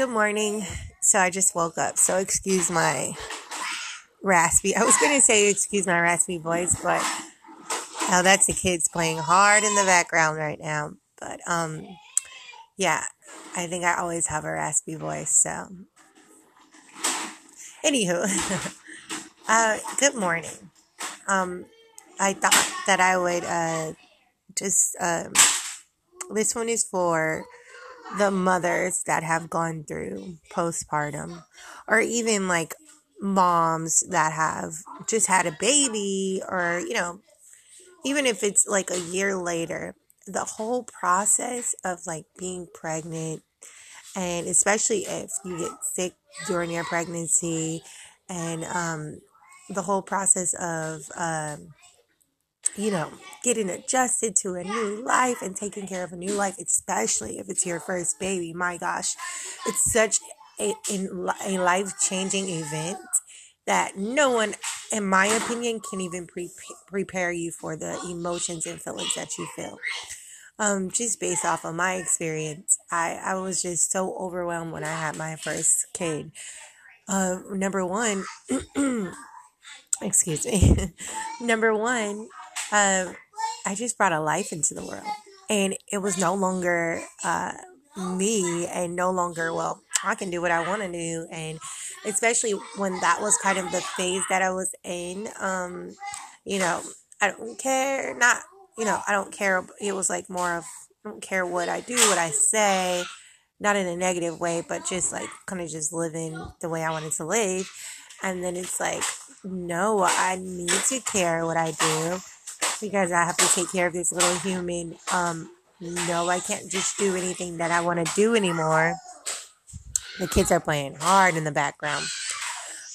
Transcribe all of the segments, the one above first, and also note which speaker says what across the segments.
Speaker 1: Good morning. So I just woke up. So excuse my raspy. I was going to say excuse my raspy voice, but oh, that's the kids playing hard in the background right now. But um yeah, I think I always have a raspy voice. So anywho, uh good morning. Um I thought that I would uh just um this one is for the mothers that have gone through postpartum or even like moms that have just had a baby or you know even if it's like a year later the whole process of like being pregnant and especially if you get sick during your pregnancy and um the whole process of um you know, getting adjusted to a new life and taking care of a new life, especially if it's your first baby. My gosh, it's such a, a life changing event that no one, in my opinion, can even pre- prepare you for the emotions and feelings that you feel. Um, just based off of my experience, I, I was just so overwhelmed when I had my first kid. Uh, number one, excuse me. number one, um, I just brought a life into the world. And it was no longer uh, me and no longer, well, I can do what I want to do. And especially when that was kind of the phase that I was in, um, you know, I don't care, not, you know, I don't care. It was like more of, I don't care what I do, what I say, not in a negative way, but just like kind of just living the way I wanted to live. And then it's like, no, I need to care what I do because I have to take care of this little human. Um, no, I can't just do anything that I want to do anymore. The kids are playing hard in the background.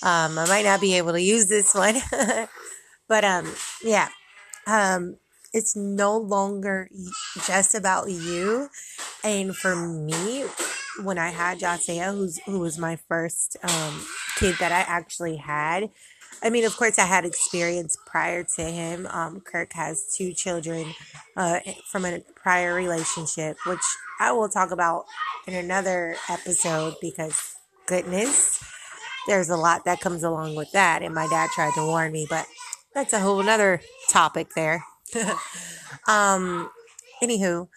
Speaker 1: Um, I might not be able to use this one, but um, yeah, um, it's no longer just about you. And for me, when I had Josiah, who's who was my first um, kid that I actually had, I mean, of course, I had experience prior to him. Um, Kirk has two children uh, from a prior relationship, which I will talk about in another episode because, goodness, there's a lot that comes along with that. And my dad tried to warn me, but that's a whole other topic there. um, anywho,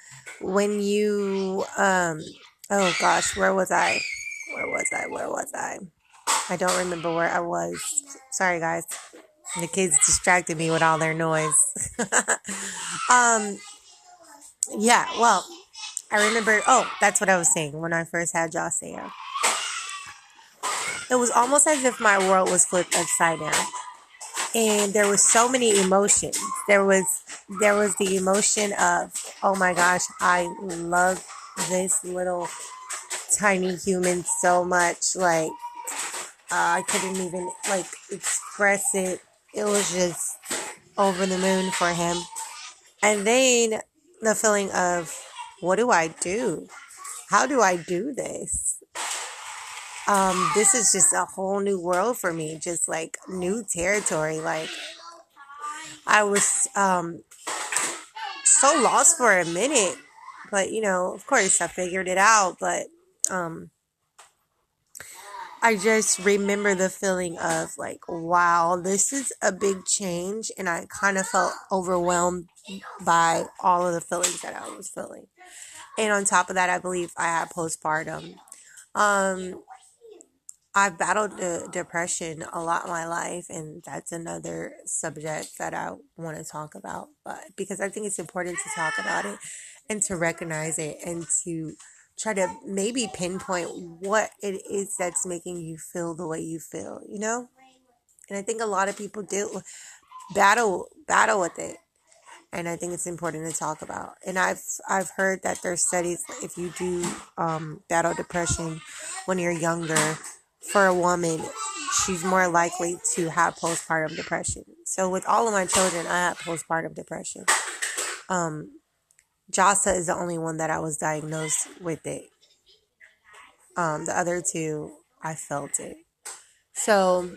Speaker 1: when you, um, oh gosh, where was I? Where was I? Where was I? I don't remember where I was. Sorry, guys. The kids distracted me with all their noise. um, yeah, well, I remember. Oh, that's what I was saying when I first had Josiah. It was almost as if my world was flipped upside down, and there was so many emotions. There was there was the emotion of, oh my gosh, I love this little tiny human so much. Like I couldn't even like express it. It was just over the moon for him. And then the feeling of what do I do? How do I do this? Um, this is just a whole new world for me, just like new territory. Like I was um so lost for a minute, but you know, of course I figured it out, but um I just remember the feeling of like, wow, this is a big change. And I kind of felt overwhelmed by all of the feelings that I was feeling. And on top of that, I believe I had postpartum. Um, I've battled depression a lot in my life, and that's another subject that I want to talk about. But because I think it's important to talk about it and to recognize it and to try to maybe pinpoint what it is that's making you feel the way you feel, you know? And I think a lot of people do battle battle with it. And I think it's important to talk about. And I've I've heard that there's studies if you do um, battle depression when you're younger, for a woman, she's more likely to have postpartum depression. So with all of my children, I have postpartum depression. Um, Jasa is the only one that I was diagnosed with it. Um, the other two, I felt it. So,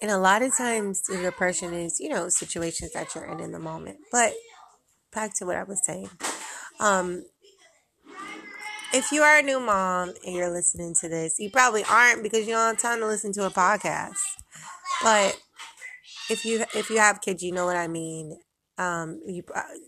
Speaker 1: and a lot of times the depression is, you know, situations that you're in in the moment. But back to what I was saying. Um, if you are a new mom and you're listening to this, you probably aren't because you don't have time to listen to a podcast. But if you if you have kids, you know what I mean. Um, you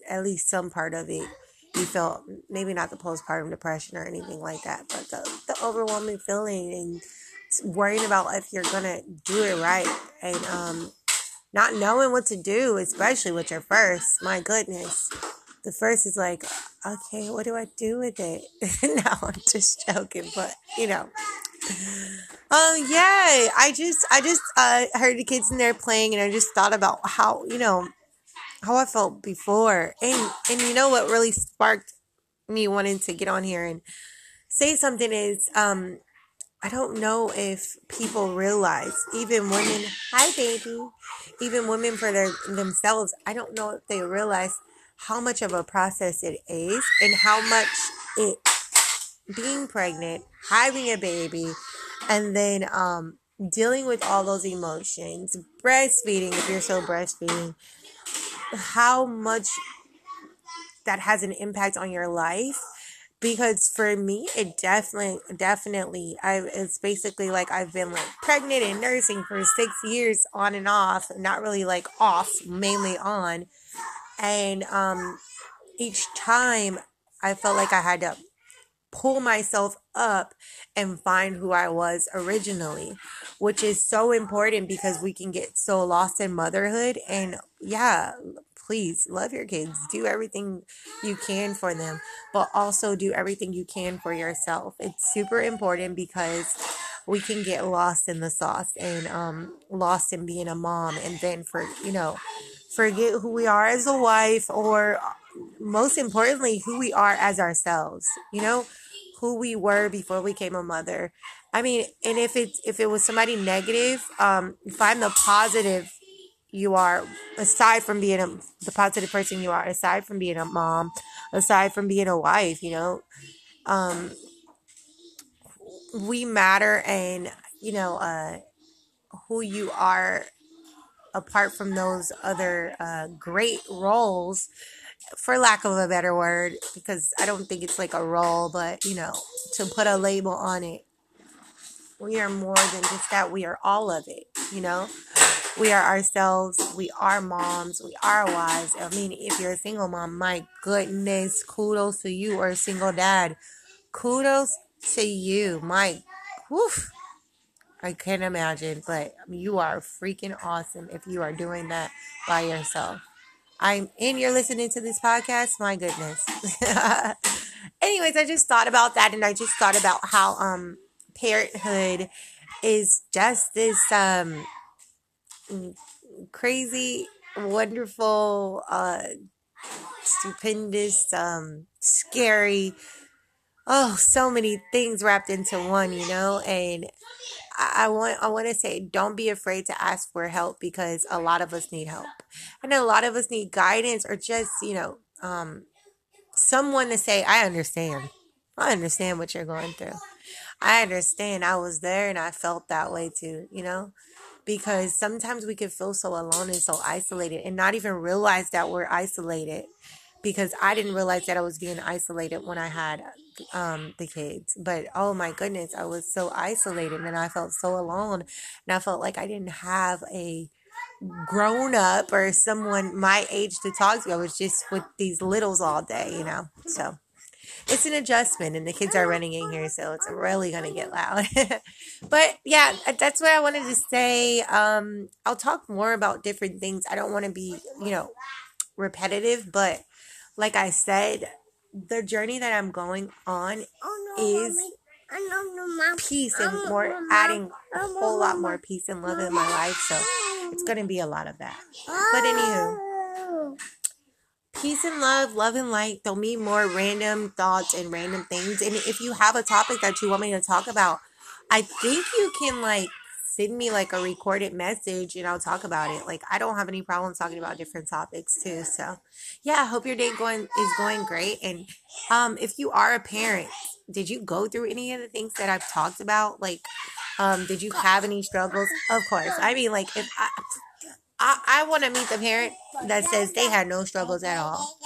Speaker 1: at least some part of it you felt maybe not the postpartum depression or anything like that, but the the overwhelming feeling and worrying about if you're gonna do it right and um not knowing what to do, especially with your first. My goodness the first is like, okay, what do I do with it? no, I'm just joking, but you know. Um, yeah, I just, I just, uh, heard the kids in there playing and I just thought about how, you know, how I felt before. And, and you know what really sparked me wanting to get on here and say something is, um, I don't know if people realize, even women, hi baby, even women for their themselves, I don't know if they realize how much of a process it is and how much it being pregnant, having a baby, and then um dealing with all those emotions, breastfeeding if you're still breastfeeding, how much that has an impact on your life because for me it definitely definitely i it's basically like i've been like pregnant and nursing for six years on and off not really like off mainly on. And um, each time I felt like I had to pull myself up and find who I was originally, which is so important because we can get so lost in motherhood. And yeah, please love your kids, do everything you can for them, but also do everything you can for yourself. It's super important because we can get lost in the sauce and um lost in being a mom and then for you know forget who we are as a wife or most importantly who we are as ourselves you know who we were before we became a mother. I mean and if it's if it was somebody negative um find the positive you are aside from being a the positive person you are aside from being a mom aside from being a wife you know um we matter and you know uh who you are apart from those other uh, great roles, for lack of a better word, because I don't think it's like a role, but you know, to put a label on it, we are more than just that. We are all of it, you know? We are ourselves. We are moms. We are wives. I mean, if you're a single mom, my goodness, kudos to you, or a single dad. Kudos to you. My, woof I can't imagine, but you are freaking awesome if you are doing that by yourself. I'm in you're listening to this podcast. My goodness. Anyways, I just thought about that, and I just thought about how um parenthood is just this um crazy, wonderful, uh stupendous, um scary. Oh, so many things wrapped into one, you know, and I want I want to say don't be afraid to ask for help because a lot of us need help. Know a lot of us need guidance or just, you know, um someone to say I understand. I understand what you're going through. I understand. I was there and I felt that way too, you know? Because sometimes we can feel so alone and so isolated and not even realize that we're isolated because I didn't realize that I was being isolated when I had um, the kids. But oh my goodness, I was so isolated and I felt so alone. And I felt like I didn't have a grown up or someone my age to talk to. I was just with these littles all day, you know. So it's an adjustment and the kids are running in here so it's really going to get loud but yeah that's what i wanted to say um i'll talk more about different things i don't want to be you know repetitive but like I said, the journey that I'm going on oh, is peace and more adding a whole lot more peace and love in my life. So it's going to be a lot of that. But anywho, peace and love, love and light. Don't be more random thoughts and random things. And if you have a topic that you want me to talk about, I think you can like send me like a recorded message and I'll talk about it. Like I don't have any problems talking about different topics too. So yeah, I hope your day going is going great. And um if you are a parent, did you go through any of the things that I've talked about? Like um did you have any struggles? Of course. I mean like if I I, I want to meet the parent that says they had no struggles at all.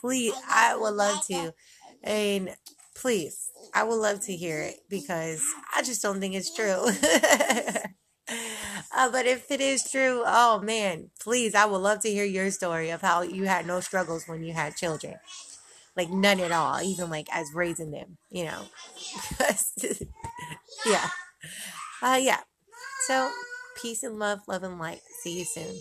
Speaker 1: Please, I would love to. And please, I would love to hear it because I just don't think it's true. uh, but if it is true, oh man, please, I would love to hear your story of how you had no struggles when you had children. Like none at all, even like as raising them, you know. yeah. Uh, yeah. So, peace and love, love and light. See you soon.